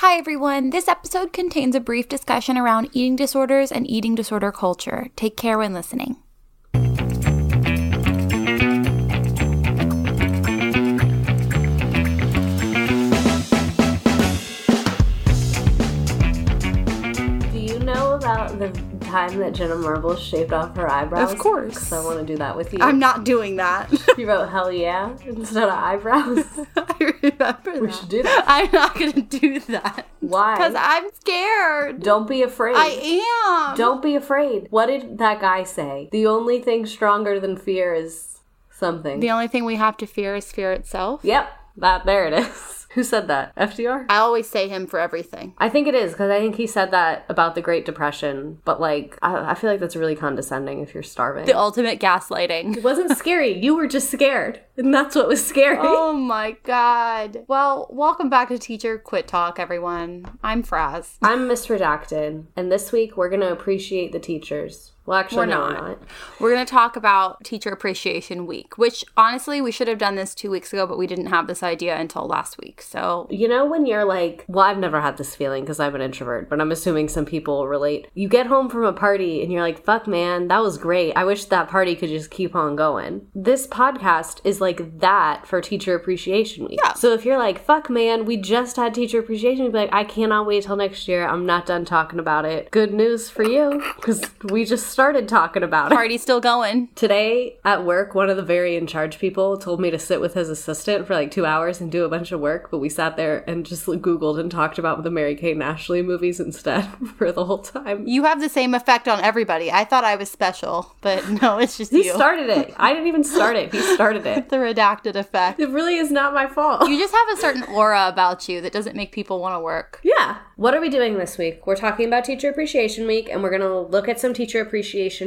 Hi, everyone. This episode contains a brief discussion around eating disorders and eating disorder culture. Take care when listening. Time that Jenna Marbles shaved off her eyebrows? Of course. I want to do that with you. I'm not doing that. You wrote hell yeah instead of eyebrows. I remember we that. should do that. I'm not going to do that. Why? Because I'm scared. Don't be afraid. I am. Don't be afraid. What did that guy say? The only thing stronger than fear is something. The only thing we have to fear is fear itself. yep. That there it is. Who said that? FDR? I always say him for everything. I think it is because I think he said that about the Great Depression, but like I, I feel like that's really condescending if you're starving. The ultimate gaslighting. it wasn't scary. You were just scared, and that's what was scary. Oh my god. Well, welcome back to Teacher Quit Talk, everyone. I'm Frazz. I'm Miss Redacted, and this week we're gonna appreciate the teachers. Well, actually, We're no, not. we're not. We're going to talk about Teacher Appreciation Week, which honestly, we should have done this two weeks ago, but we didn't have this idea until last week. So, You know when you're like, well, I've never had this feeling because I'm an introvert, but I'm assuming some people relate. You get home from a party and you're like, fuck, man, that was great. I wish that party could just keep on going. This podcast is like that for Teacher Appreciation Week. Yeah. So if you're like, fuck, man, we just had Teacher Appreciation Week, like, I cannot wait till next year. I'm not done talking about it. Good news for you because we just started talking about it. party's still going. Today at work, one of the very in charge people told me to sit with his assistant for like two hours and do a bunch of work, but we sat there and just Googled and talked about the Mary-Kate and Ashley movies instead for the whole time. You have the same effect on everybody. I thought I was special, but no, it's just He you. started it. I didn't even start it. He started it. the redacted effect. It really is not my fault. You just have a certain aura about you that doesn't make people want to work. Yeah. What are we doing this week? We're talking about Teacher Appreciation Week and we're going to look at some teacher appreciation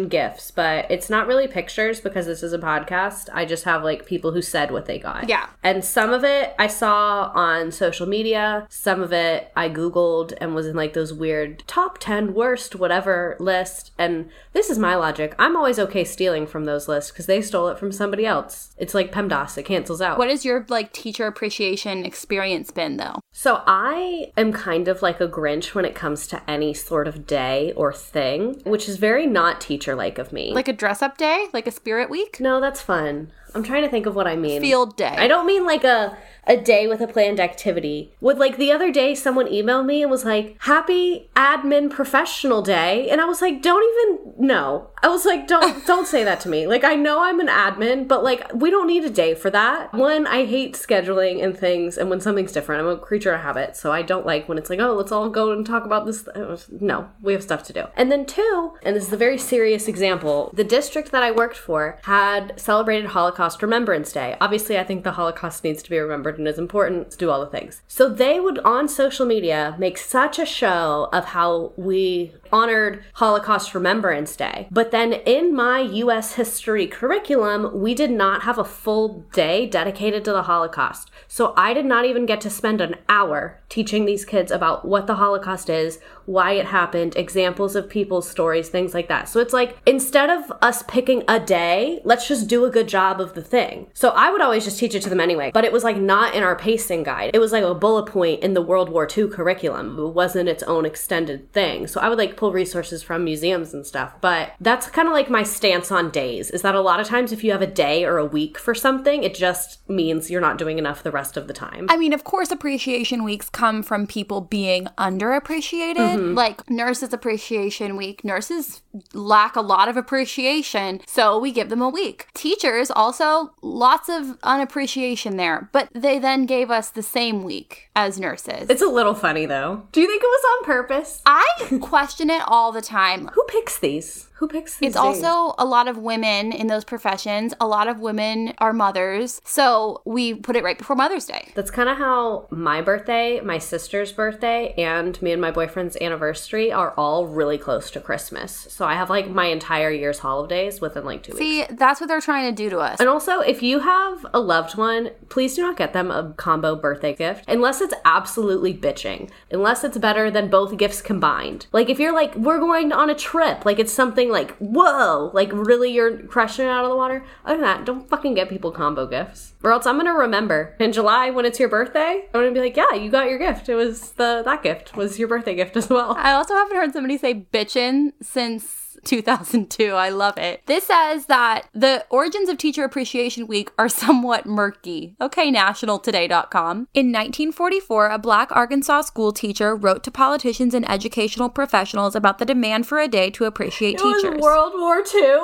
gifts, but it's not really pictures because this is a podcast. I just have like people who said what they got. Yeah. And some of it I saw on social media, some of it I Googled and was in like those weird top 10 worst whatever list. And this is my logic. I'm always okay stealing from those lists because they stole it from somebody else. It's like PEMDAS, it cancels out. What has your like teacher appreciation experience been though? So I am kind of like a Grinch when it comes to any sort of day or thing, which is very not teacher like of me. Like a dress up day, like a spirit week, no, that's fun. I'm trying to think of what I mean. field day. I don't mean like a a day with a planned activity. With like the other day someone emailed me and was like, "Happy admin professional day." And I was like, "Don't even no." I was like, "Don't don't say that to me." Like I know I'm an admin, but like we don't need a day for that. One, I hate scheduling and things and when something's different. I'm a creature of habit, so I don't like when it's like, "Oh, let's all go and talk about this." No, we have stuff to do. And then two, and this is a very serious example, the district that I worked for had celebrated Holocaust Remembrance Day. Obviously, I think the Holocaust needs to be remembered and is important to do all the things. So they would on social media make such a show of how we honored Holocaust Remembrance Day. But then in my US history curriculum, we did not have a full day dedicated to the Holocaust. So I did not even get to spend an hour teaching these kids about what the Holocaust is, why it happened, examples of people's stories, things like that. So it's like instead of us picking a day, let's just do a good job of the thing. So I would always just teach it to them anyway, but it was like not in our pacing guide. It was like a bullet point in the World War II curriculum. It wasn't its own extended thing. So I would like pull resources from museums and stuff. But that's kind of like my stance on days is that a lot of times if you have a day or a week for something, it just means you're not doing enough the rest of the time. I mean, of course, appreciation weeks come from people being underappreciated. Mm-hmm. Like Nurses Appreciation Week, nurses lack a lot of appreciation, so we give them a week. Teachers also lots of unappreciation there, but they then gave us the same week as nurses. It's a little funny though. Do you think it was on purpose? I question it all the time. Who picks these? Who picks? It's also a lot of women in those professions. A lot of women are mothers. So we put it right before Mother's Day. That's kind of how my birthday, my sister's birthday, and me and my boyfriend's anniversary are all really close to Christmas. So I have like my entire year's holidays within like two weeks. See, that's what they're trying to do to us. And also, if you have a loved one, please do not get them a combo birthday gift unless it's absolutely bitching. Unless it's better than both gifts combined. Like if you're like we're going on a trip. Like it's something like whoa, like really you're crushing it out of the water. Other than that, don't fucking get people combo gifts, or else I'm gonna remember in July when it's your birthday. I'm gonna be like, yeah, you got your gift. It was the that gift was your birthday gift as well. I also haven't heard somebody say bitchin' since 2002. I love it. This says that the origins of Teacher Appreciation Week are somewhat murky. Okay, nationaltoday.com. In 1944, a black Arkansas school teacher wrote to politicians and educational professionals about the demand for a day to appreciate It teachers. World War II,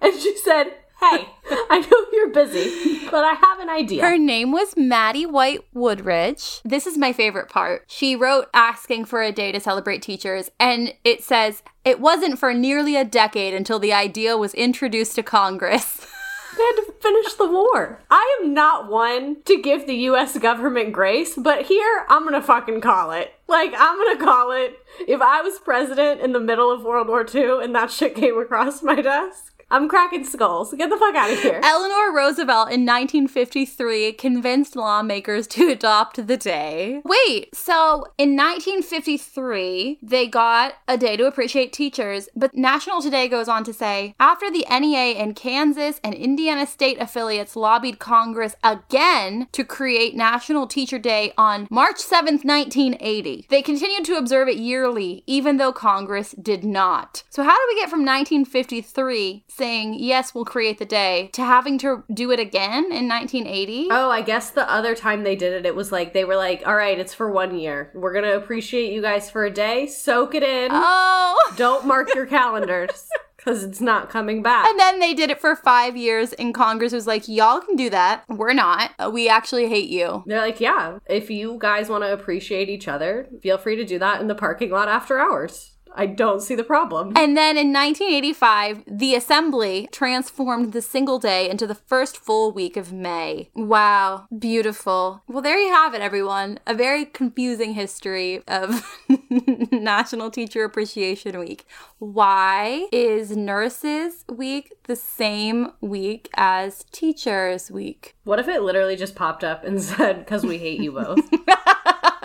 and she said, "Hey, I know you're busy, but I have an idea." Her name was Mattye Whyte Woodridge. This is my favorite part. She wrote asking for a day to celebrate teachers, and it says, It wasn't for nearly a decade until the idea was introduced to Congress. They had to finish the war. I am not one to give the US government grace, but here I'm gonna fucking call it. Like, I'm gonna call it. If I was president in the middle of World War II and that shit came across my desk, I'm cracking skulls. Get the fuck out of here. Eleanor Roosevelt in 1953 convinced lawmakers to adopt the day. Wait, so in 1953, they got a day to appreciate teachers, but National Today goes on to say after the NEA in Kansas and Indiana state affiliates lobbied Congress again to create National Teacher Day on March 7th, 1980, they continued to observe it yearly, even though Congress did not. So, how do we get from 1953 saying, yes, we'll create the day, to having to do it again in 1980? Oh, I guess the other time they did it, it was like they were like, all right, it's for one year. We're gonna appreciate you guys for a day. Soak it in. Oh! Don't mark your calendars because it's not coming back. And then they did it for five years, and Congress was like, y'all can do that. We're not. Uh, We actually hate you. They're like, yeah, if you guys want to appreciate each other, feel free to do that in the parking lot after hours. I don't see the problem. And then in 1985, the Assembly transformed the single day into the first full week of May. Wow, beautiful. Well, there you have it, everyone. A very confusing history of National Teacher Appreciation Week. Why is Nurses Week the same week as Teachers Week? What if it literally just popped up and said, because we hate you both?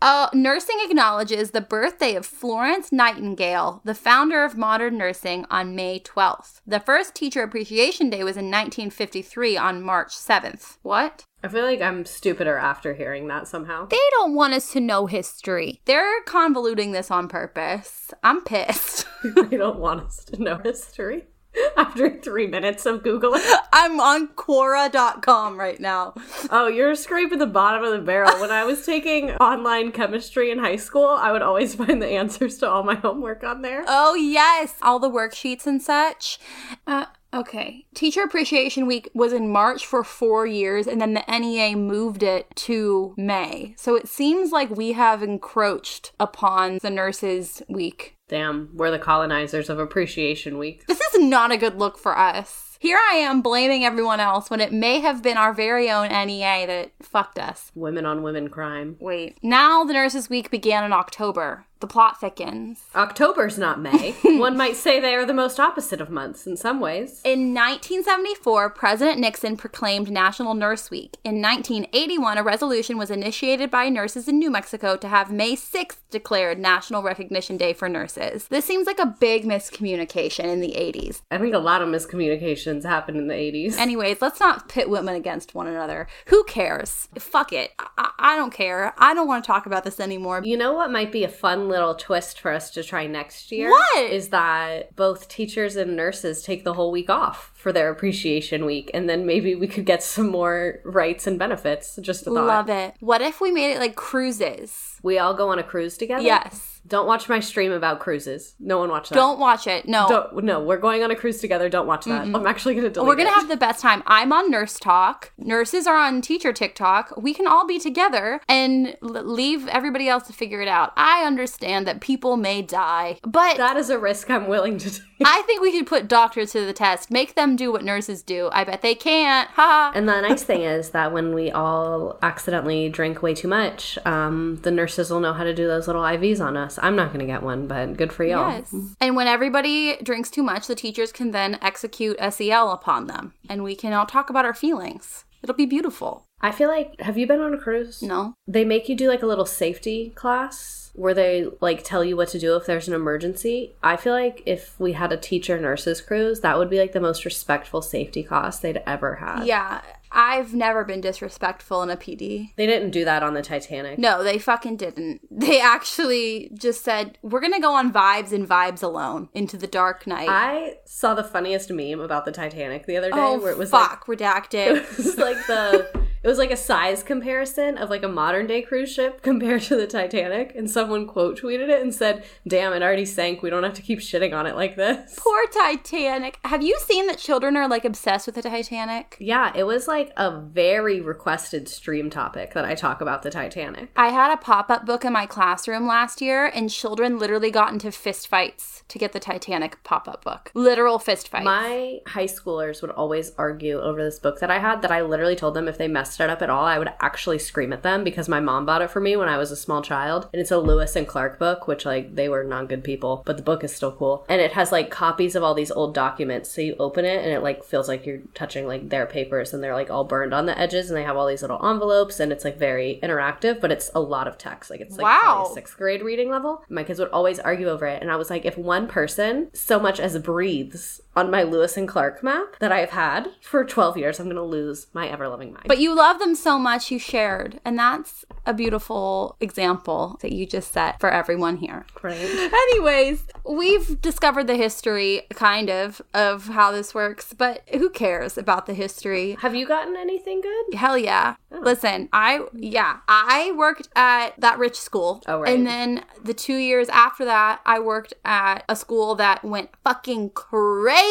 Uh, nursing acknowledges the birthday of Florence Nightingale, the founder of modern nursing, on May 12th. The first Teacher Appreciation Day was in 1953 on March 7th. What? I feel like I'm stupider after hearing that somehow. They don't want us to know history. They're convoluting this on purpose. I'm pissed. they don't want us to know history. After three minutes of Googling. I'm on Quora.com right now. Oh, you're scraping the bottom of the barrel. When I was taking online chemistry in high school, I would always find the answers to all my homework on there. Oh, yes. All the worksheets and such. Uh, okay. Teacher Appreciation Week was in March for four years, and then the NEA moved it to May. So it seems like we have encroached upon the Nurses Week. Damn, we're the colonizers of Appreciation Week. This is not a good look for us. Here I am blaming everyone else when it may have been our very own NEA that fucked us. Women on women crime. Wait. Now the Nurses Week began in October. The plot thickens. October's not May. One might say they are the most opposite of months in some ways. In 1974, President Nixon proclaimed National Nurse Week. In 1981, a resolution was initiated by nurses in New Mexico to have May 6th declared National Recognition Day for Nurses. This seems like a big miscommunication in the 80s. I think a lot of miscommunications happened in the 80s. Anyways, let's not pit women against one another. Who cares? Fuck it. I, I don't care. I don't want to talk about this anymore. You know what might be a fun little twist for us to try next year? What? Is that both teachers and nurses take the whole week off for their appreciation week, and then maybe we could get some more rights and benefits. Just a thought. Love it. What if we made it like cruises? We all go on a cruise together? Yes. Don't watch my stream about cruises. No one watch that. Don't watch it. No. Don't, no, we're going on a cruise together. Don't watch that. I'm actually going to delete We're gonna it. have the best time. I'm on Nurse Talk. Nurses are on Teacher TikTok. We can all be together and l- leave everybody else to figure it out. I understand that people may die, but That is a risk I'm willing to take. I think we could put doctors to the test. Make them do what nurses do. I bet they can't. Ha. And the nice thing is that when we all accidentally drink way too much, um, the nurses will know how to do those little IVs on us. I'm not going to get one, but good for y'all. Yes. And when everybody drinks too much, the teachers can then execute SEL upon them, and we can all talk about our feelings. It'll be beautiful. I feel like, have you been on a cruise? No? They make you do like a little safety class where they like tell you what to do if there's an emergency. I feel like if we had a teacher nurses cruise, that would be like the most respectful safety class they'd ever had. Yeah. I've never been disrespectful in a PD. They didn't do that on the Titanic. No, they fucking didn't. They actually just said, we're going to go on vibes and vibes alone into the dark night. I saw the funniest meme about the Titanic the other oh, day oh, where it was fuck, like redacted. it was like the it was like a size comparison of like a modern day cruise ship compared to the Titanic and someone quote tweeted it and said, "Damn, it already sank. We don't have to keep shitting on it like this." Poor Titanic. Have you seen that children are like obsessed with the Titanic? Yeah, it was like a very requested stream topic that I talk about the Titanic. I had a pop up book in my classroom last year, and children literally got into fist fights to get the Titanic pop up book. Literal fist fights. My high schoolers would always argue over this book that I had that I literally told them if they messed it up at all, I would actually scream at them because my mom bought it for me when I was a small child. And it's a Lewis and Clark book, which like they were not good people, but the book is still cool. And it has like copies of all these old documents. So you open it and it like feels like you're touching like their papers and they're like all burned on the edges and they have all these little envelopes and it's like very interactive, but it's a lot of text. Like it's like Wow. sixth grade reading level. My kids would always argue over it. And I was like, if one person so much as breathes on my Lewis and Clark map that I've had for 12 years, I'm going to lose my ever loving mind. But you love them so much, you shared. And that's a beautiful example that you just set for everyone here. right. Anyways, we've discovered the history, kind of, of how this works, but who cares about the history? Have you gotten anything good? Hell yeah. Oh. Listen, I, yeah, I worked at that rich school. Oh, right. And then the two years after that, I worked at a school that went fucking crazy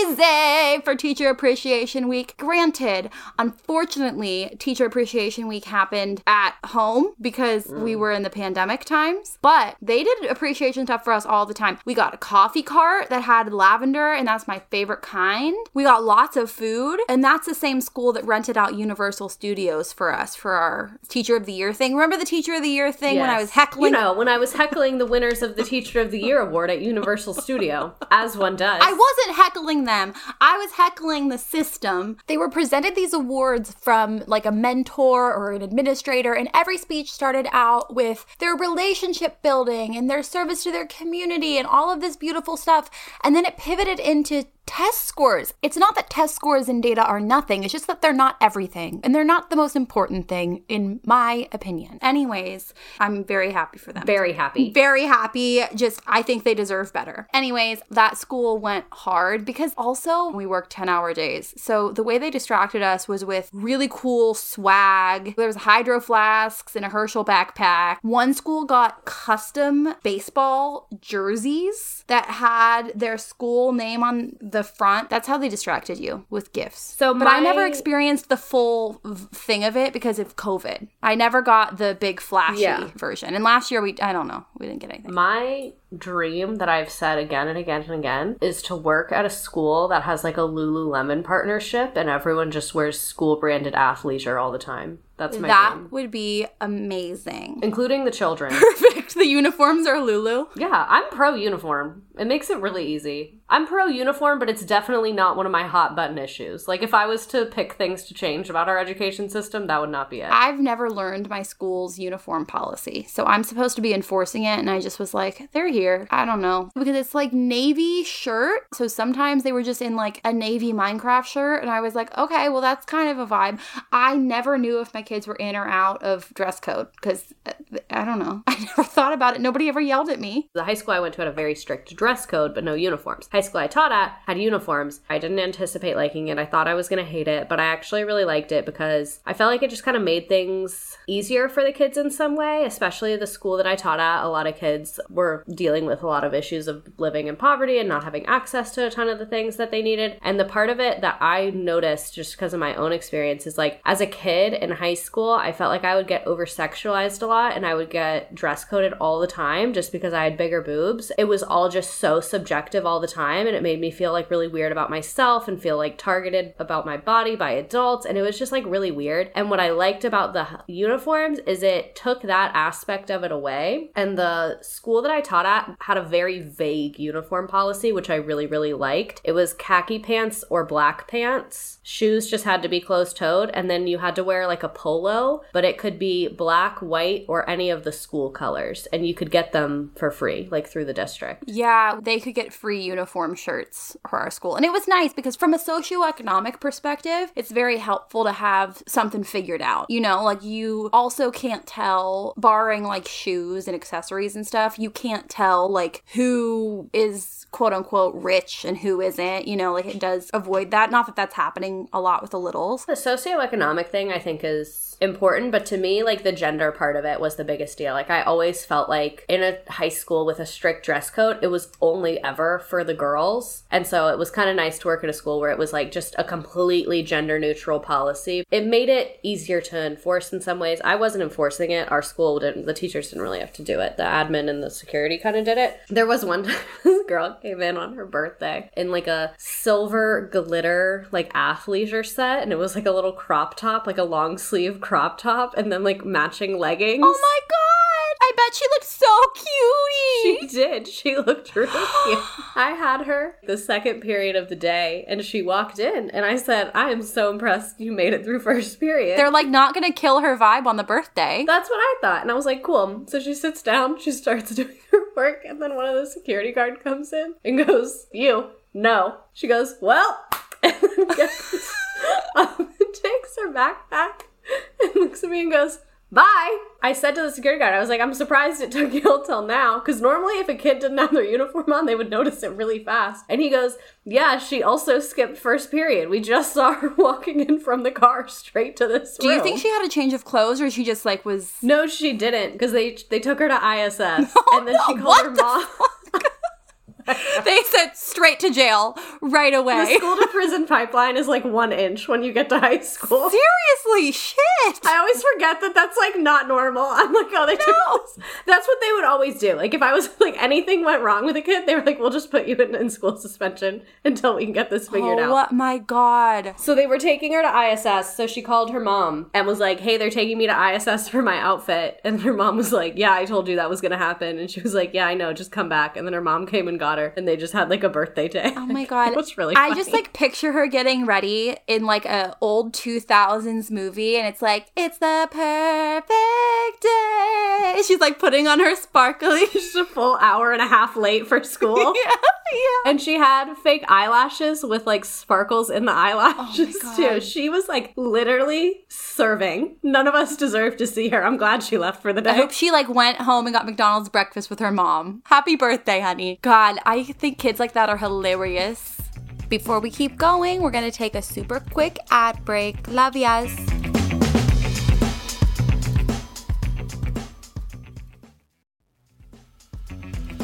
for Teacher Appreciation Week. Granted, unfortunately, Teacher Appreciation Week happened at home because we mm. were in the pandemic times, but they did appreciation stuff for us all the time. We got a coffee cart that had lavender, and that's my favorite kind. We got lots of food, and that's the same school that rented out Universal Studios for us for our Teacher of the Year thing. Remember the Teacher of the Year thing when I was heckling? You know, when I was heckling the winners of the Teacher of the Year award at Universal Studio, as one does. I wasn't heckling them. I was heckling the system. They were presented these awards from like a mentor or an administrator, and every speech started out with their relationship building and their service to their community and all of this beautiful stuff. And then it pivoted into test scores. It's not that test scores and data are nothing, it's just that they're not everything. And they're not the most important thing, in my opinion. Anyways, I'm very happy for them. Very happy. Very happy. Just, I think they deserve better. Anyways, that school went hard because also we worked 10 hour days. So the way they distracted us was with really cool swag. There was hydro flasks and a Herschel backpack. One school got custom baseball jerseys that had their school name on the front. That's how they distracted you with gifts. So but I never experienced the full thing of it because of COVID. I never got the big flashy Yeah. version. And last year we I don't know, we didn't get anything. My dream that I've said again and again and again is to work at a school that has like a Lululemon partnership and everyone just wears school branded athleisure all the time. That's my that dream. would be amazing. Including the children. Perfect. The uniforms are Lulu. yeah, I'm pro uniform. It makes it really easy. I'm pro uniform, but it's definitely not one of my hot button issues. Like if I was to pick things to change about our education system, that would not be it. I've never learned my school's uniform policy. So I'm supposed to be enforcing it and I just was like, they're here. I don't know. Because it's like navy shirt. So sometimes they were just in like a navy Minecraft shirt and I was like, okay, well that's kind of a vibe. I never knew if my kids were in or out of dress code because uh, I don't know. I never thought about it. Nobody ever yelled at me. The high school I went to had a very strict dress code, but no uniforms. High school I taught at had uniforms. I didn't anticipate liking it. I thought I was going to hate it, but I actually really liked it because I felt like it just kind of made things easier for the kids in some way, especially the school that I taught at. A lot of kids were dealing with a lot of issues of living in poverty and not having access to a ton of the things that they needed. And the part of it that I noticed just because of my own experience is like as a kid in high school, I felt like I would get over sexualized a lot and I would get dress coded all the time just because I had bigger boobs. It was all just so subjective all the time and it made me feel like really weird about myself and feel like targeted about my body by adults and it was just like really weird. And what I liked about the uniforms is it took that aspect of it away. And the school that I taught at that had a very vague uniform policy, which I really, really liked. It was khaki pants or black pants. Shoes just had to be closed toed, and then you had to wear like a polo, but it could be black, white, or any of the school colors, and you could get them for free, like through the district. Yeah, they could get free uniform shirts for our school. And it was nice because from a socioeconomic perspective, it's very helpful to have something figured out. You know, like you also can't tell, barring like shoes and accessories and stuff, you can't tell like who is quote unquote rich and who isn't. You know, like it does avoid that. Not that that's happening a lot with the littles. The socioeconomic thing, I think, is important, but to me, like the gender part of it was the biggest deal. Like I always felt like in a high school with a strict dress code, it was only ever for the girls. And so it was kind of nice to work at a school where it was like just a completely gender neutral policy. It made it easier to enforce in some ways. I wasn't enforcing it. Our school didn't, the teachers didn't really have to do it. The admin and the security kind of did it. There was one time this girl came in on her birthday in like a silver glitter, like athleisure set. And it was like a little crop top, like a long sleeve crop top and then like matching leggings. Oh my god! I bet she looked so cutie. She did. She looked really cute. I had her the second period of the day and she walked in and I said, I am so impressed you made it through first period. They're like not gonna kill her vibe on the birthday. That's what I thought. And I was like, cool. So she sits down, she starts doing her work, and then one of the security guard comes in and goes, You, no. She goes, Well, and then gets up and takes her backpack and me and goes, Bye. I said to the security guard, I was like, I'm surprised it took you till now. Because normally, if a kid didn't have their uniform on, they would notice it really fast. And he goes, Yeah, she also skipped first period. We just saw her walking in from the car straight to this Do you think she had a change of clothes or she just like was No, she didn't. Because they, they took her to ISS. And then she no, called her the mom. they said straight to jail right away. The school to prison pipeline is like one inch when you get to high school. Seriously, shit. I always forget that that's like not normal. I'm like, oh, they took this. That's what they would always do. Like, if I was like anything went wrong with a kid, they were like, we'll just put you in, in school suspension until we can get this figured oh out. oh my god. So they were taking her to ISS. So she called her mom and was like, hey, they're taking me to ISS for my outfit. And her mom was like, yeah, I told you that was going to happen. And she was like, yeah, I know, just come back. And then her mom came and got her and they just had like a birthday day. Oh my god. it was really I just like picture her getting ready in like a old 2000s movie and it's like it's the perfect day. She's like putting on her sparkly just a full hour and a half late for school. yeah, yeah. And she had fake eyelashes with like sparkles in the oh eyelashes Oh too. She was like literally serving. None of us deserved to see her. I'm glad she left for the day. I hope she like went home and got McDonald's breakfast with her mom. Happy birthday, honey. God, I think kids like that are hilarious. Before we keep going, we're gonna take a super quick ad break. Love yas.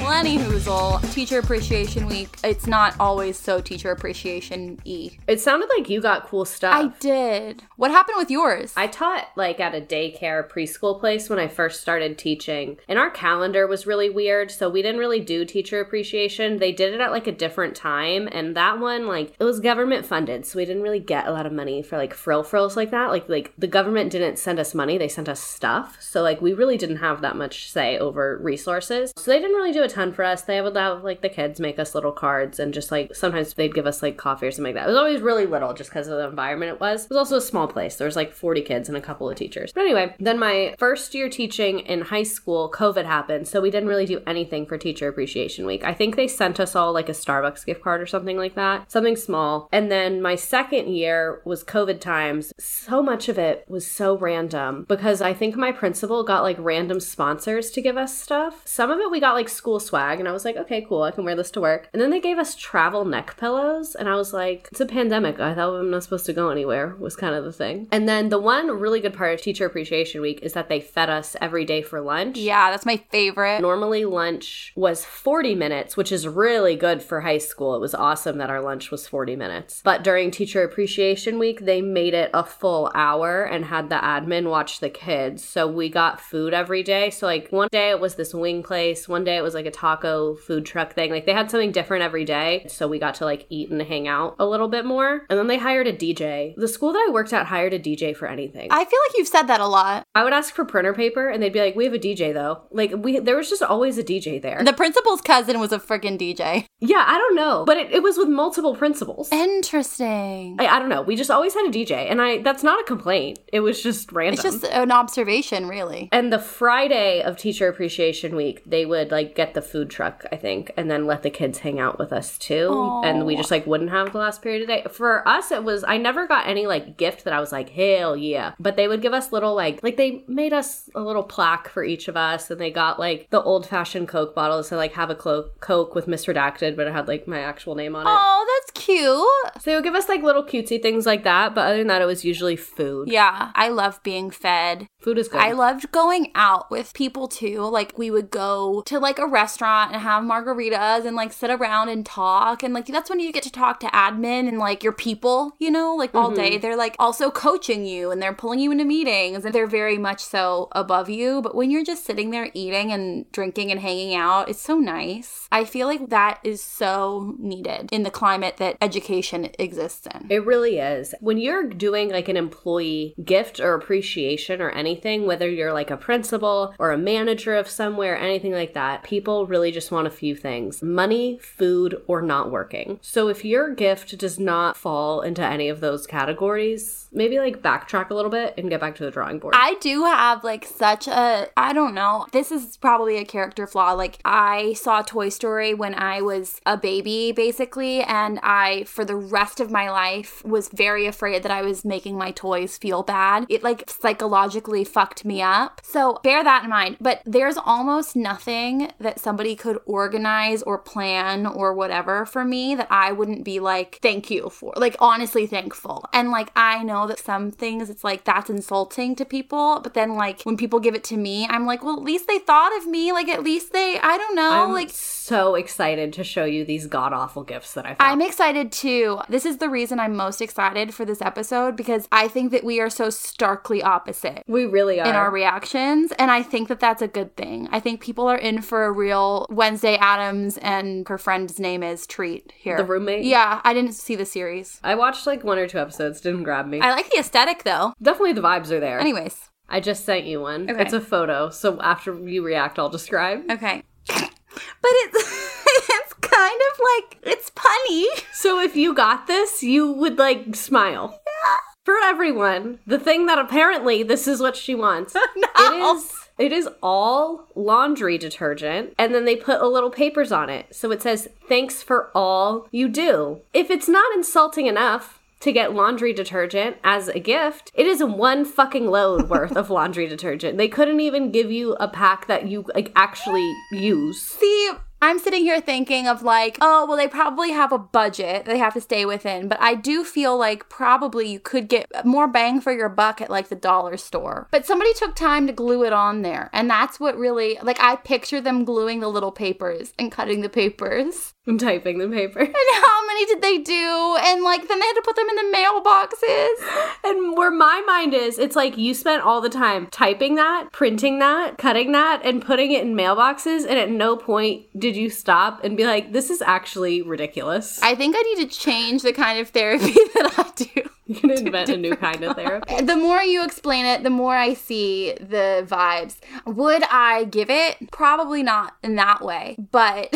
Lenny Hoozle, Teacher Appreciation Week. It's not always so Teacher Appreciation y. It sounded like you got cool stuff. I did. What happened with yours? I taught like at a daycare preschool place when I first started teaching, and our calendar was really weird. So we didn't really do teacher appreciation. They did it at like a different time, and that one like it was government funded, so we didn't really get a lot of money for like frill frills like that. Like like the government didn't send us money; they sent us stuff. So like we really didn't have that much say over resources. So they didn't really do a ton for us. They would have like the kids make us little cards, and just like sometimes they'd give us like coffee or something like that. It was always really little, just because of the environment it was. It was also a small place. There was like 40 kids and a couple of teachers. But anyway, then my first year teaching in high school, COVID happened. So we didn't really do anything for Teacher Appreciation Week. I think they sent us all like a Starbucks gift card or something like that, something small. And then my second year was COVID times. So much of it was so random because I think my principal got like random sponsors to give us stuff. Some of it we got like school swag, and I was like, okay, cool, I can wear this to work. And then they gave us travel neck pillows, and I was like, it's a pandemic. I thought I'm not supposed to go anywhere, was kind of the thing. And then the one really good part of Teacher Appreciation Week is that they fed us every day for lunch. yeah, that's my favorite. Normally, lunch was 40 minutes, which is really good for high school. It was awesome that our lunch was 40 minutes. But during Teacher Appreciation Week, they made it a full hour and had the admin watch the kids. So we got food every day. So, like, one day it was this wing place, one day it was like a taco food truck thing. Like they had something different every day. So we got to like eat and hang out a little bit more. And then they hired a DJ. The school that I worked at hired a DJ for anything. I feel like you've said that a lot. I would ask for printer paper and they'd be like, "We have a DJ though." Like we there was just always a DJ there. The principal's cousin was a freaking DJ. yeah, I don't know, but it, it was with multiple principals. Interesting. I, I don't know. We just always had a DJ, and I that's not a complaint. It was just random. It's just an observation, really. and the Friday of Teacher Appreciation Week, they would like get the food truck, I think, and then let the kids hang out with us too. And we just like wouldn't have the last period of the day. For us, it was I never got any like gift that I was like hell yeah, but they would give us little like like they made us a little plaque for each of us, and they got like the old fashioned Coke bottles. So like have a clo- Coke with Miss Redacted, but it had like my actual name on it. Oh, that's cute. So they would give us like little cutesy things like that, but other than that, it was usually food. Yeah, I love being fed. Food is good. I loved going out with people too. Like we would go to like a restaurant and have margaritas and like sit around and talk. And like that's when you get to talk to admin and like your people, you know, like all day. Mm-hmm. They're like also coaching you and they're pulling you into meetings and they're very much so above you. But when you're just sitting there eating and drinking and hanging out, it's so nice. I feel like that is so needed in the climate that education exists in. It really is. When you're doing like an employee gift or appreciation or anything, whether you're like a principal or a manager of somewhere, anything like that, people really just want a few things money, food, or not working. So if your gift does not fall into any of those categories, maybe like backtrack a little bit and get back to the drawing board. I do have like such a I don't know. This is probably a character flaw. Like I saw Toy Story when I was a baby basically and I for the rest of my life was very afraid that I was making my toys feel bad. It like psychologically fucked me up. So bear that in mind. But there's almost nothing that somebody could organize or plan or whatever for me that I wouldn't be like thank you for. Like honestly thankful. And like I know that some things it's like that's insulting to people, but then like when people give it to me, I'm like, well, at least they thought of me. Like at least they I don't know, I'm like so excited to show you these god awful gifts that I found. I'm excited too. This is the reason I'm most excited for this episode because I think that we are so starkly opposite we really are. in our reactions. And I think that that's a good thing. I think people are in for a real Wednesday Addams and her friend's name is treat here. The roommate? Yeah, I didn't see the series. I watched like one or two episodes, didn't grab me. I like the aesthetic though. Definitely the vibes are there. Anyways, I just sent you one. Okay. It's a photo, so after you react, I'll describe. okay. But it's it's kind of like it's punny. So if you got this, you would like smile. Yeah. For everyone, the thing that apparently this is what she wants. It is it is all laundry detergent and then they put a little papers on it. So it says thanks for all you do. If it's not insulting enough to get laundry detergent as a gift, it is one fucking load worth of laundry detergent. They couldn't even give you a pack that you like actually use. See, I'm sitting here thinking of like, oh, well, they probably have a budget they have to stay within, but I do feel like probably you could get more bang for your buck at like the dollar store. But somebody took time to glue it on there, and that's what really, like, I picture them gluing the little papers and cutting the papers. I'm typing the paper. And how many did they do? And like, then they had to put them in the mailboxes. And where my mind is, it's like you spent all the time typing that, printing that, cutting that, and putting it in mailboxes, and at no point did you stop and be like, this is actually ridiculous. I think I need to change the kind of therapy that I do. You can invent a new kind of therapy. The more you explain it, the more I see the vibes. Would I give it? Probably not in that way, but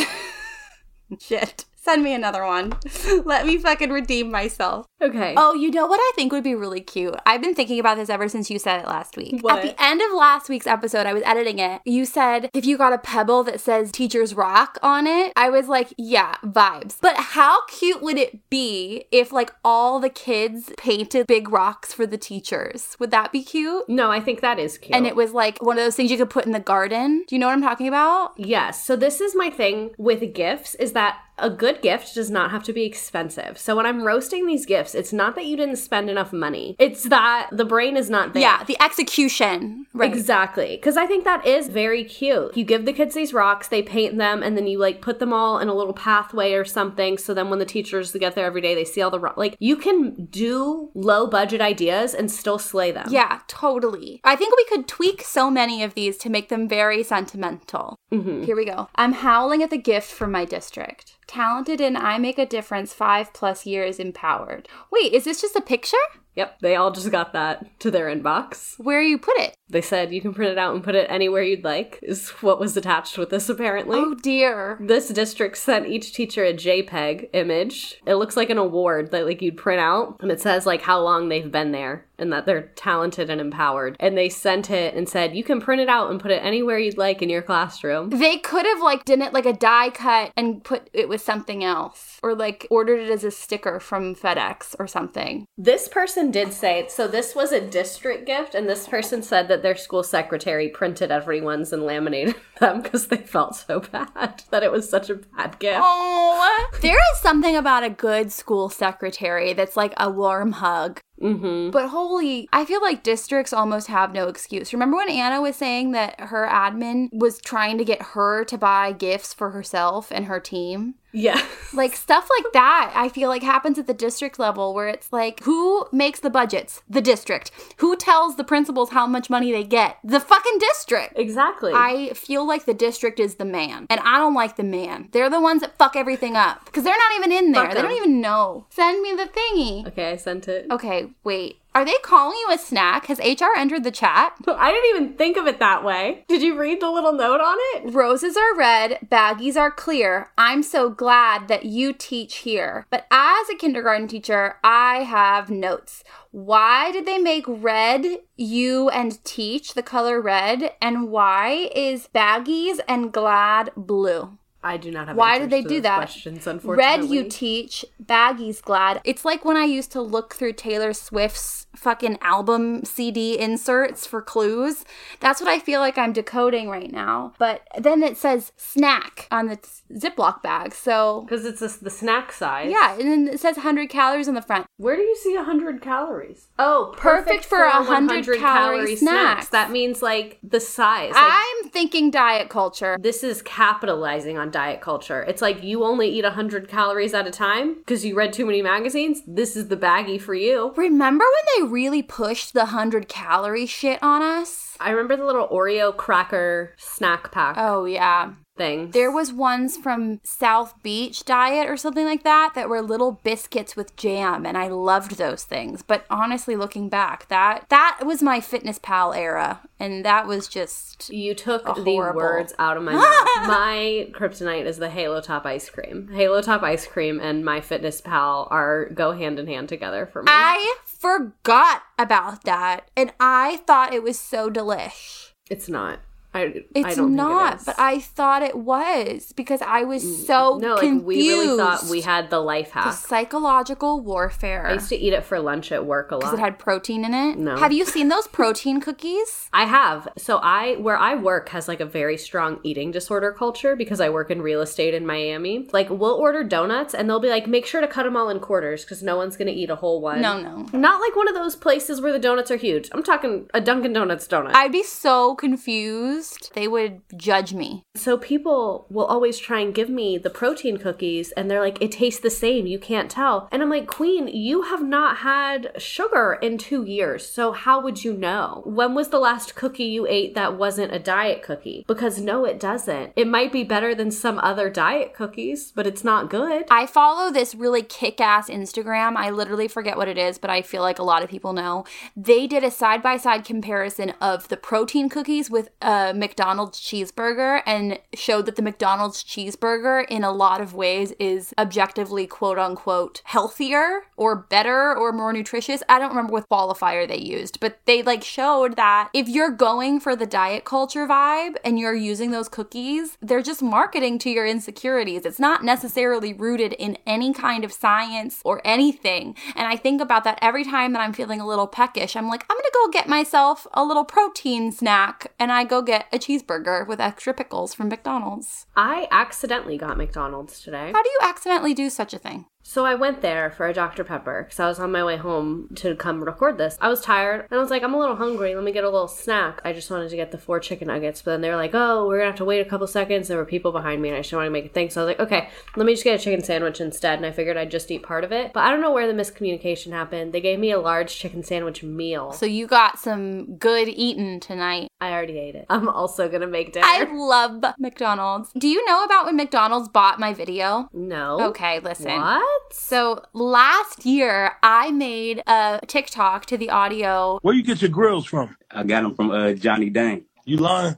shit. Send me another one. Let me fucking redeem myself. Okay. Oh, you know what I think would be really cute? I've been thinking about this ever since you said it last week. What? At the end of last week's episode, I was editing it. You said if you got a pebble that says teachers rock on it, I was like, yeah, vibes. But how cute would it be if like all the kids painted big rocks for the teachers? Would that be cute? No, I think that is cute. And it was like one of those things you could put in the garden. Do you know what I'm talking about? Yes. So this is my thing with gifts is that a good gift does not have to be expensive. So when I'm roasting these gifts, it's not that you didn't spend enough money. It's that the brain is not there. Yeah, the execution. Right. Exactly. Because I think that is very cute. You give the kids these rocks, they paint them, and then you like put them all in a little pathway or something. So then when the teachers get there every day, they see all the rocks. Like you can do low budget ideas and still slay them. Yeah, totally. I think we could tweak so many of these to make them very sentimental. Mm-hmm. Here we go. I'm howling at the gift from my district. Talented and I make a difference five plus years empowered. Wait, is this just a picture? Yep, they all just got that to their inbox. Where you put it? They said you can print it out and put it anywhere you'd like, is what was attached with this apparently. Oh dear. This district sent each teacher a JPEG image. It looks like an award that like you'd print out and it says like how long they've been there and that they're talented and empowered. And they sent it and said you can print it out and put it anywhere you'd like in your classroom. They could have like done it like a die cut and put it with something else or like ordered it as a sticker from FedEx or something. This person did say so this was a district gift and this person said that their school secretary printed everyone's and laminated them because they felt so bad that it was such a bad gift. Oh, there is something about a good school secretary that's like a warm hug. Mm-hmm. But holy, I feel like districts almost have no excuse. Remember when Anna was saying that her admin was trying to get her to buy gifts for herself and her team? Yeah. Like stuff like that, I feel like happens at the district level where it's like, who makes the budgets? The district. Who tells the principals how much money they get? The fucking district. Exactly. I feel like the district is the man, and I don't like the man. They're the ones that fuck everything up because they're not even in there. Fuck they don't even know. Send me the thingy. okay, I sent it. Okay, wait. Are they calling you a snack? Has HR entered the chat? I didn't even think of it that way. Did you read the little note on it? Roses are red, baggies are clear. I'm so glad that you teach here. But as a kindergarten teacher, I have notes. Why did they make red you and teach the color red? And why is baggies and glad blue? I do not have. Why did they do that? Questions, Red unfortunately. you teach, baggies glad. It's like when I used to look through Taylor Swift's fucking album CD inserts for clues. That's what I feel like I'm decoding right now. But then it says snack on the Ziploc bag. So because it's this, the snack size. yeah, and then it says 100 calories on the front. Where do you see hundred calories? Oh, Perfect for a 100 calorie snacks. That means like the size. Like, I'm thinking diet culture. this is capitalizing on diet culture. It's like you only eat 100 calories at a time because you read too many magazines. This is the baggie for you. Remember when they really pushed the 100 calorie shit on us? I remember the little Oreo cracker snack pack Oh, yeah. Thing. There was ones from South Beach Diet or something like that that were little biscuits with jam and I loved those things. But honestly looking back, that that was my fitness pal era and that was just You took the horrible. words out of my mouth. my kryptonite is the Halo Top ice cream. Halo Top ice cream and my fitness pal are go hand in hand together for me. I forgot about that and I thought it was so delish. it's not. I, I It's don't not, think it is. but I thought it was because I was so no, like confused. we really thought we had the life the hack. psychological warfare I used to eat it for lunch at work a lot. because it had protein in it. No. Have you seen those protein cookies? I have. So I where I work has like a very strong eating disorder culture because I work in real estate in Miami. Like we'll order donuts and they'll be like make sure to cut them all in quarters cuz no one's going to eat a whole one. No, no. Not like one of those places where the donuts are huge. I'm talking a Dunkin' Donuts donut. I'd be so confused. They would judge me. so people will always try and give me the protein cookies and they're like it tastes the same, you can't tell. And I'm like, "Queen, you have not had sugar in 2 years. So how would you know? When was the last cookie you ate that wasn't a diet cookie?" Because no, it doesn't. It might be better than some other diet cookies, but it's not good. I follow this really kick ass Instagram. I literally forget what it is, but I feel like a lot of people know. They did a side by side comparison of the protein cookies with a McDonald's cheeseburger and showed that the McDonald's cheeseburger, in a lot of ways, is objectively quote unquote healthier or better or more nutritious. I don't remember what qualifier they used, but they like showed that if you're going for the diet culture vibe and you're using those cookies, they're just marketing to your insecurities. It's not necessarily rooted in any kind of science or anything. And I think about that every time that I'm feeling a little peckish. I'm like, I'm gonna go get myself a little protein snack, and I go get get a cheeseburger with extra pickles from McDonald's. I accidentally got McDonald's today. How do you accidentally do such a thing? So I went there for a Dr. Pepper because I was on my way home to come record this. I was tired and I was like, I'm a little hungry. Let me get a little snack. I just wanted to get the four chicken nuggets. But then they were like, oh, we're going to have to wait a couple seconds. There were people behind me and I just wanted to make a thing. So I was like, okay, let me just get a chicken sandwich instead. And I figured I'd just eat part of it. But I don't know where the miscommunication happened. They gave me a large chicken sandwich meal. So you got some good eating tonight. I already ate it. I'm also going to make dinner. I love McDonald's. Do you know about when McDonald's bought my video? no. Okay, listen. What? So last year, I made a TikTok to the audio. Where you get your grills from? I got them from uh, Johnny Dang. You lying?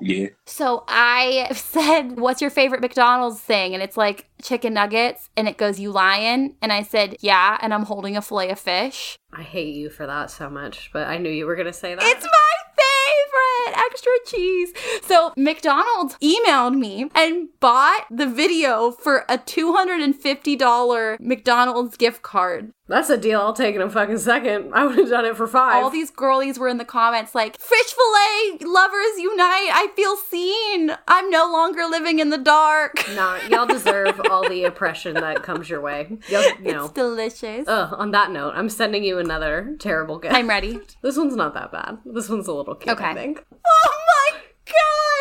Yeah. So I said, What's your favorite McDonald's thing? And it's like chicken nuggets. And it goes, You lying? And I said, Yeah. And I'm holding a fillet of fish. I hate you for that so much, but I knew you were going to say that. It's my favorite! Extra cheese. So McDonald's emailed me and bought the video for a $250 McDonald's gift card. That's a deal I'll take it in a fucking second. I would have done it for five. All these girlies were in the comments like, Fish fillet lovers unite. I feel seen. I'm no longer living in the dark. Nah, y'all deserve all the oppression that comes your way. Y'all, you know. It's delicious. Ugh, on that note, I'm sending you another terrible gift. I'm ready. This one's not that bad. This one's a little cute, I Okay. think. Oh my god!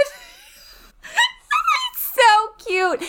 Cute.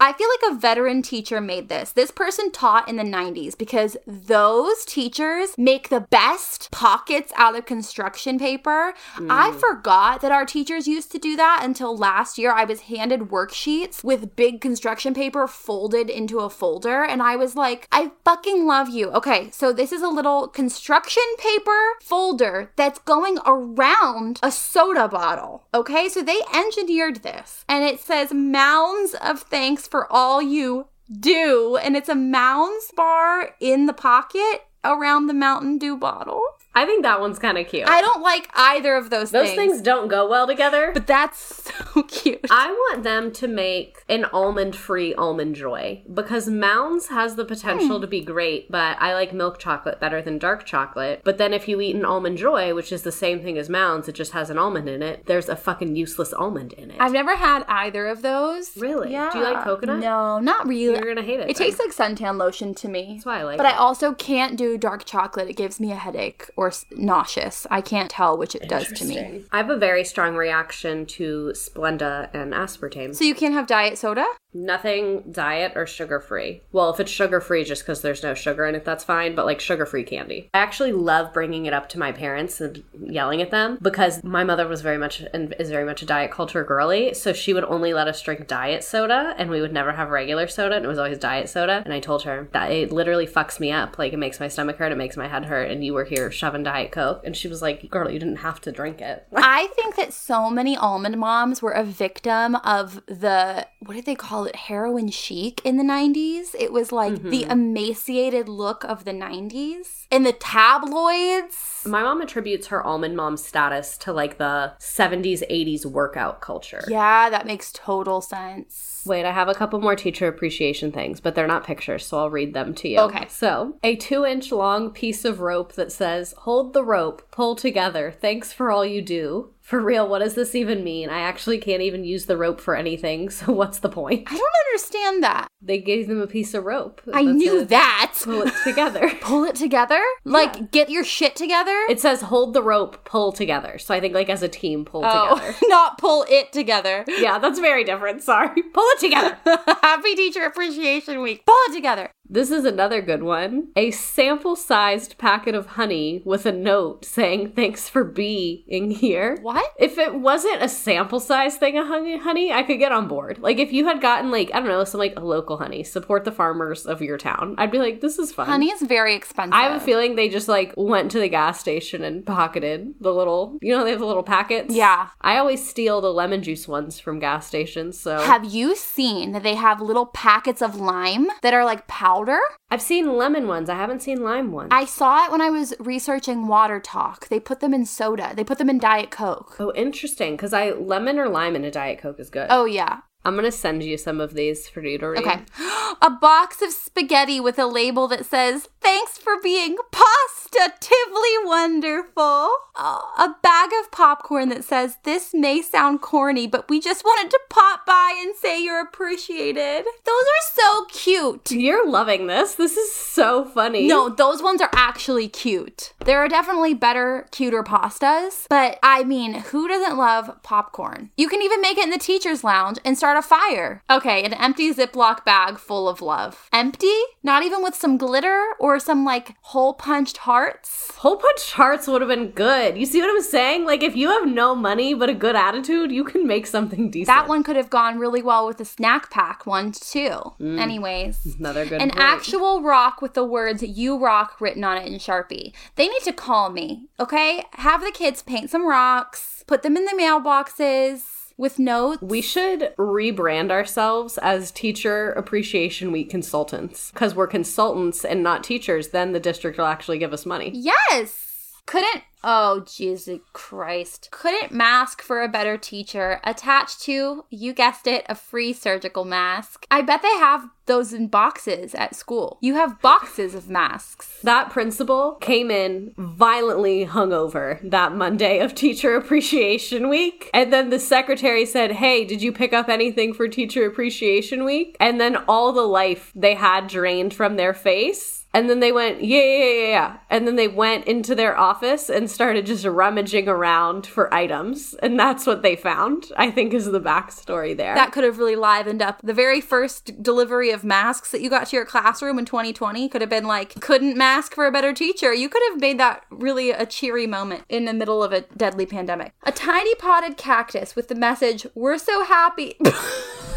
I feel like a veteran teacher made this. This person taught in the 90s because those teachers make the best pockets out of construction paper. I mm. forgot that our teachers used to do that until last year. I was handed worksheets with big construction paper folded into a folder, and I was like, I fucking love you. Okay, so this is a little construction paper folder that's going around a soda bottle. Okay, so they engineered this, and it says mounds of thanks for all you do, and it's a mounds bar in the pocket around the Mountain Dew bottle. I think that one's kind of cute. I don't like either of those, things. Those things, things don't go well together. but that's so cute. I want them to make an almond free almond joy because Mounds has the potential hmm. to be great, but I like milk chocolate better than dark chocolate. But then if you eat an almond joy, which is the same thing as Mounds, it just has an almond in it, there's a fucking useless almond in it. I've never had either of those. Really? Yeah. Do you like coconut? No, not really. You're gonna hate it. It then. tastes like suntan lotion to me. That's why I like But it. I also can't do dark chocolate. It gives me a headache or s- nauseous. I can't tell which it does to me. I have a very strong reaction to Splenda and aspartame. So you can't have diet soda? Nothing diet or sugar free. Well, if it's sugar free just because there's no sugar in it, that's fine, but like sugar free candy. I actually love bringing it up to my parents and yelling at them because my mother was very much and is very much a diet culture girly. So she would only let us drink diet soda and we would never have regular soda and it was always diet soda. And I told her that it literally fucks me up. Like it makes my stomach hurt, it makes my head hurt, and you were here shoving Diet Coke. And she was like, Girl, you didn't have to drink it. I think that so many almond moms were a victim of the what did they call it? Heroin chic in the 90s. It was like the mm-hmm. emaciated look of the 90s. In the tabloids. My mom attributes her almond mom status to like the 70s, 80s workout culture. Yeah, that makes total sense. Wait, I have a couple more teacher appreciation things, but they're not pictures, so I'll read them to you. Okay. So, a two inch long piece of rope that says, Hold the rope, pull together, thanks for all you do. For real, what does this even mean? I actually can't even use the rope for anything, so what's the point? I don't understand that. They gave them a piece of rope. I knew said, that. Pull it together. Pull it together? Like, get your shit together? It says hold the rope, pull together. So I think like as a team, pull oh, together. not pull it together. Yeah, that's very different. Sorry. Pull it together. Happy Teacher Appreciation Week. Pull it together. This is another good one. A sample sized packet of honey with a note saying, Thanks for being here. What? If it wasn't a sample size thing of honey, honey, I could get on board. Like, if you had gotten, like, I don't know, some like local honey, support the farmers of your town, I'd be like, This is fun. Honey is very expensive. I have a feeling they just like went to the gas station and pocketed the little, you know, they have the little packets. Yeah. I always steal the lemon juice ones from gas stations. So Have you seen that they have little packets of lime that are like powder? I've seen lemon ones. I haven't seen lime ones. I saw it when I was researching water talk. They put them in soda. They put them in Diet Coke. oh, interesting. Because I lemon or lime in a diet coke is good. Oh yeah. I'm gonna send you some of these for you to read. Okay. A box of spaghetti with a label that says, Thanks for being pasta. Positively wonderful. A bag of popcorn that says, This may sound corny, but we just wanted to pop by and say you're appreciated. Those are so cute. You're loving this. This is so funny. No, those ones are actually cute. There are definitely better, cuter pastas, but I mean, who doesn't love popcorn? You can even make it in the teacher's lounge and start a fire. Okay, an empty Ziploc bag full of love. Empty? Not even with some glitter or some like hole punched hearts? Hole punch hearts would have been good. You see what I'm saying? Like, if you have no money but a good attitude, you can make something decent. That one could have gone really well with the snack pack one too. Mm. Anyways, Another good one. an point. actual rock with the words "You Rock" written on it in Sharpie. They need to call me, okay? Have the kids paint some rocks, put them in the mailboxes with notes. We should rebrand ourselves as Teacher Appreciation Week consultants because we're consultants and not teachers. Then the district will actually give us money. Yes. Couldn't, oh, Jesus Christ. Couldn't mask for a better teacher attached to, you guessed it, a free surgical mask. I bet they have those in boxes at school. You have boxes of masks. That principal came in violently hungover that Monday of Teacher Appreciation Week. And then the secretary said, Hey, did you pick up anything for Teacher Appreciation Week? And then all the life they had drained from their face. And then they went, yeah, yeah, yeah, yeah. And then they went into their office and started just rummaging around for items. And that's what they found, I think is the backstory there. That could have really livened up the very first delivery of masks that you got to your classroom in 2020. Could have been like, couldn't mask for a better teacher. You could have made that really a cheery moment in the middle of a deadly pandemic. A tiny potted cactus with the message, We're so happy.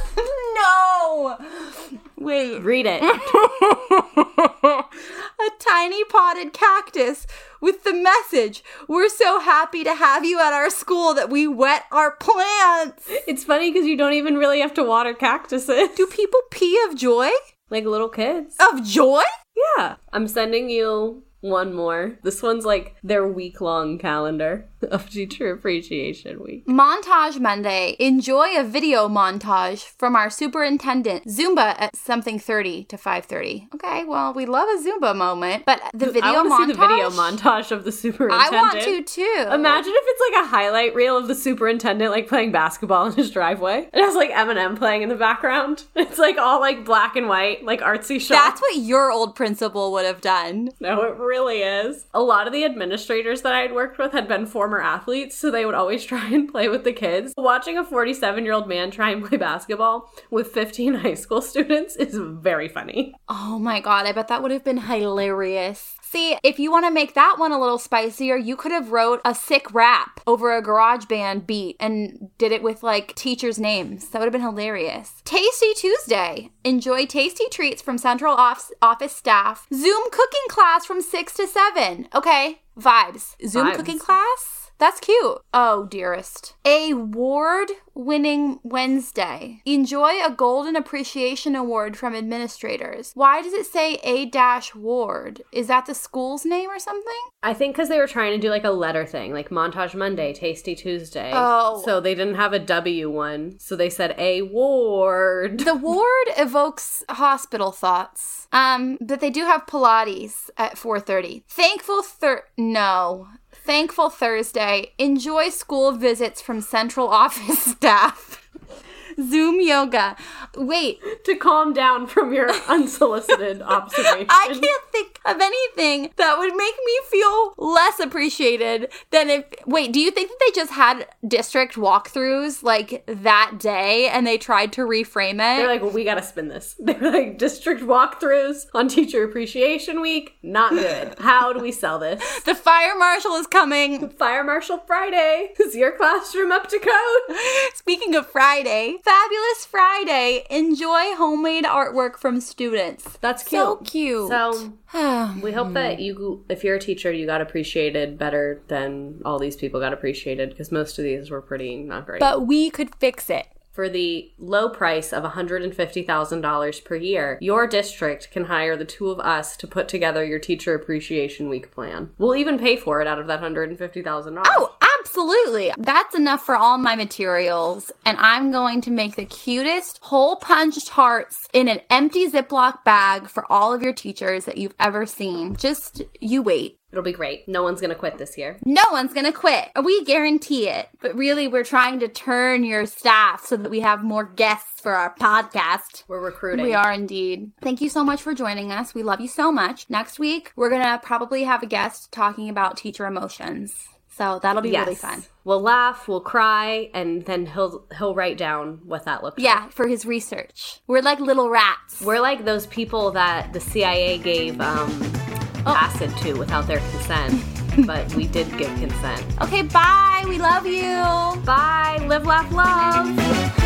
no! Wait. Read it. a tiny potted cactus with the message, We're so happy to have you at our school that we wet our plants. it's funny because you don't even really have to water cactuses. Do people pee of joy? Like little kids. Of joy? Yeah. I'm sending you one more. This one's like their week long calendar of Teacher Appreciation Week. Montage Monday. Enjoy a video montage from our superintendent. Zumba at something 30 to 5:30. Okay, well, we love a Zumba moment, but the video I want montage to see the video montage of the superintendent. I want to too. Imagine if it's like a highlight reel of the superintendent like playing basketball in his driveway. It has like Eminem playing in the background. It's like all like black and white, like artsy shots. That's what your old principal would have done. No, it really is. A lot of the administrators that I'd worked with had been former athletes, so they would always try and play with the kids. Watching a 47 year old man try and play basketball with 15 high school students is very funny. Oh my god, I bet that would have been hilarious. See, if you want to make that one a little spicier, you could have wrote a sick rap over a garage band beat and did it with like teachers' names. That would have been hilarious. Tasty Tuesday. Enjoy tasty treats from central office, office staff. Zoom cooking class from 6 to 7. Okay, vibes. Zoom Vibes. cooking class? That's cute. Oh, dearest. A award winning Wednesday. Enjoy a Golden Appreciation Award from administrators. Why does it say A dash ward? Is that the school's name or something? I think because they were trying to do like a letter thing, like Montage Monday, Tasty Tuesday. Oh. So they didn't have a W one, so they said a ward. The ward evokes hospital thoughts. Um, but they do have Pilates at 4:30. Thankful thir no. Thankful Thursday. Enjoy school visits from central office staff. Zoom yoga. Wait, to calm down from your unsolicited observation. I can't think of anything that would make me feel less appreciated than if. Wait, do you think that they just had district walkthroughs like that day and they tried to reframe it? They're like, well, we gotta spin this. They're like, district walkthroughs on Teacher Appreciation Week, not good. How do we sell this? the fire marshal is coming. Fire Marshal Friday. Is your classroom up to code? Speaking of Friday, fabulous Friday. Enjoy homemade artwork from students. That's cute. So cute. So we hope that you, if you're a teacher, you got appreciated better than all these people got appreciated because most of these were pretty not great. but we could fix it. For the low price of $150,000 per year, your district can hire the two of us to put together your Teacher Appreciation Week plan. We'll even pay for it out of that $150,000. Oh, absolutely. That's enough for all my materials. And I'm going to make the cutest hole punched hearts in an empty Ziploc bag for all of your teachers that you've ever seen. Just you wait. It'll be great. No one's gonna quit this year. No one's gonna quit. We guarantee it. But really, we're trying to turn your staff so that we have more guests for our podcast. We're recruiting. We are indeed. Thank you so much for joining us. We love you so much. Next week, we're gonna probably have a guest talking about teacher emotions. So that'll be Yes. really fun. We'll laugh, we'll cry, and then he'll he'll write down what that looks like. Yeah, for his research. We're like little rats. We're like those people that the CIA gave um, Oh. acid to without their consent, but we did give consent. okay, bye. We love you. Bye. Live, laugh, love.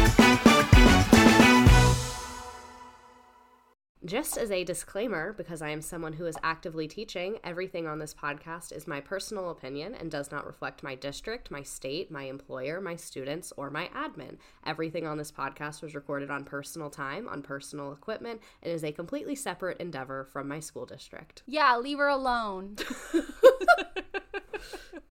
Just as a disclaimer, because I am someone who is actively teaching, everything on this podcast is my personal opinion and does not reflect my district, my state, my employer, my students, or my admin. Everything on this podcast was recorded on personal time, on personal equipment, and is a completely separate endeavor from my school district. Yeah, leave her alone.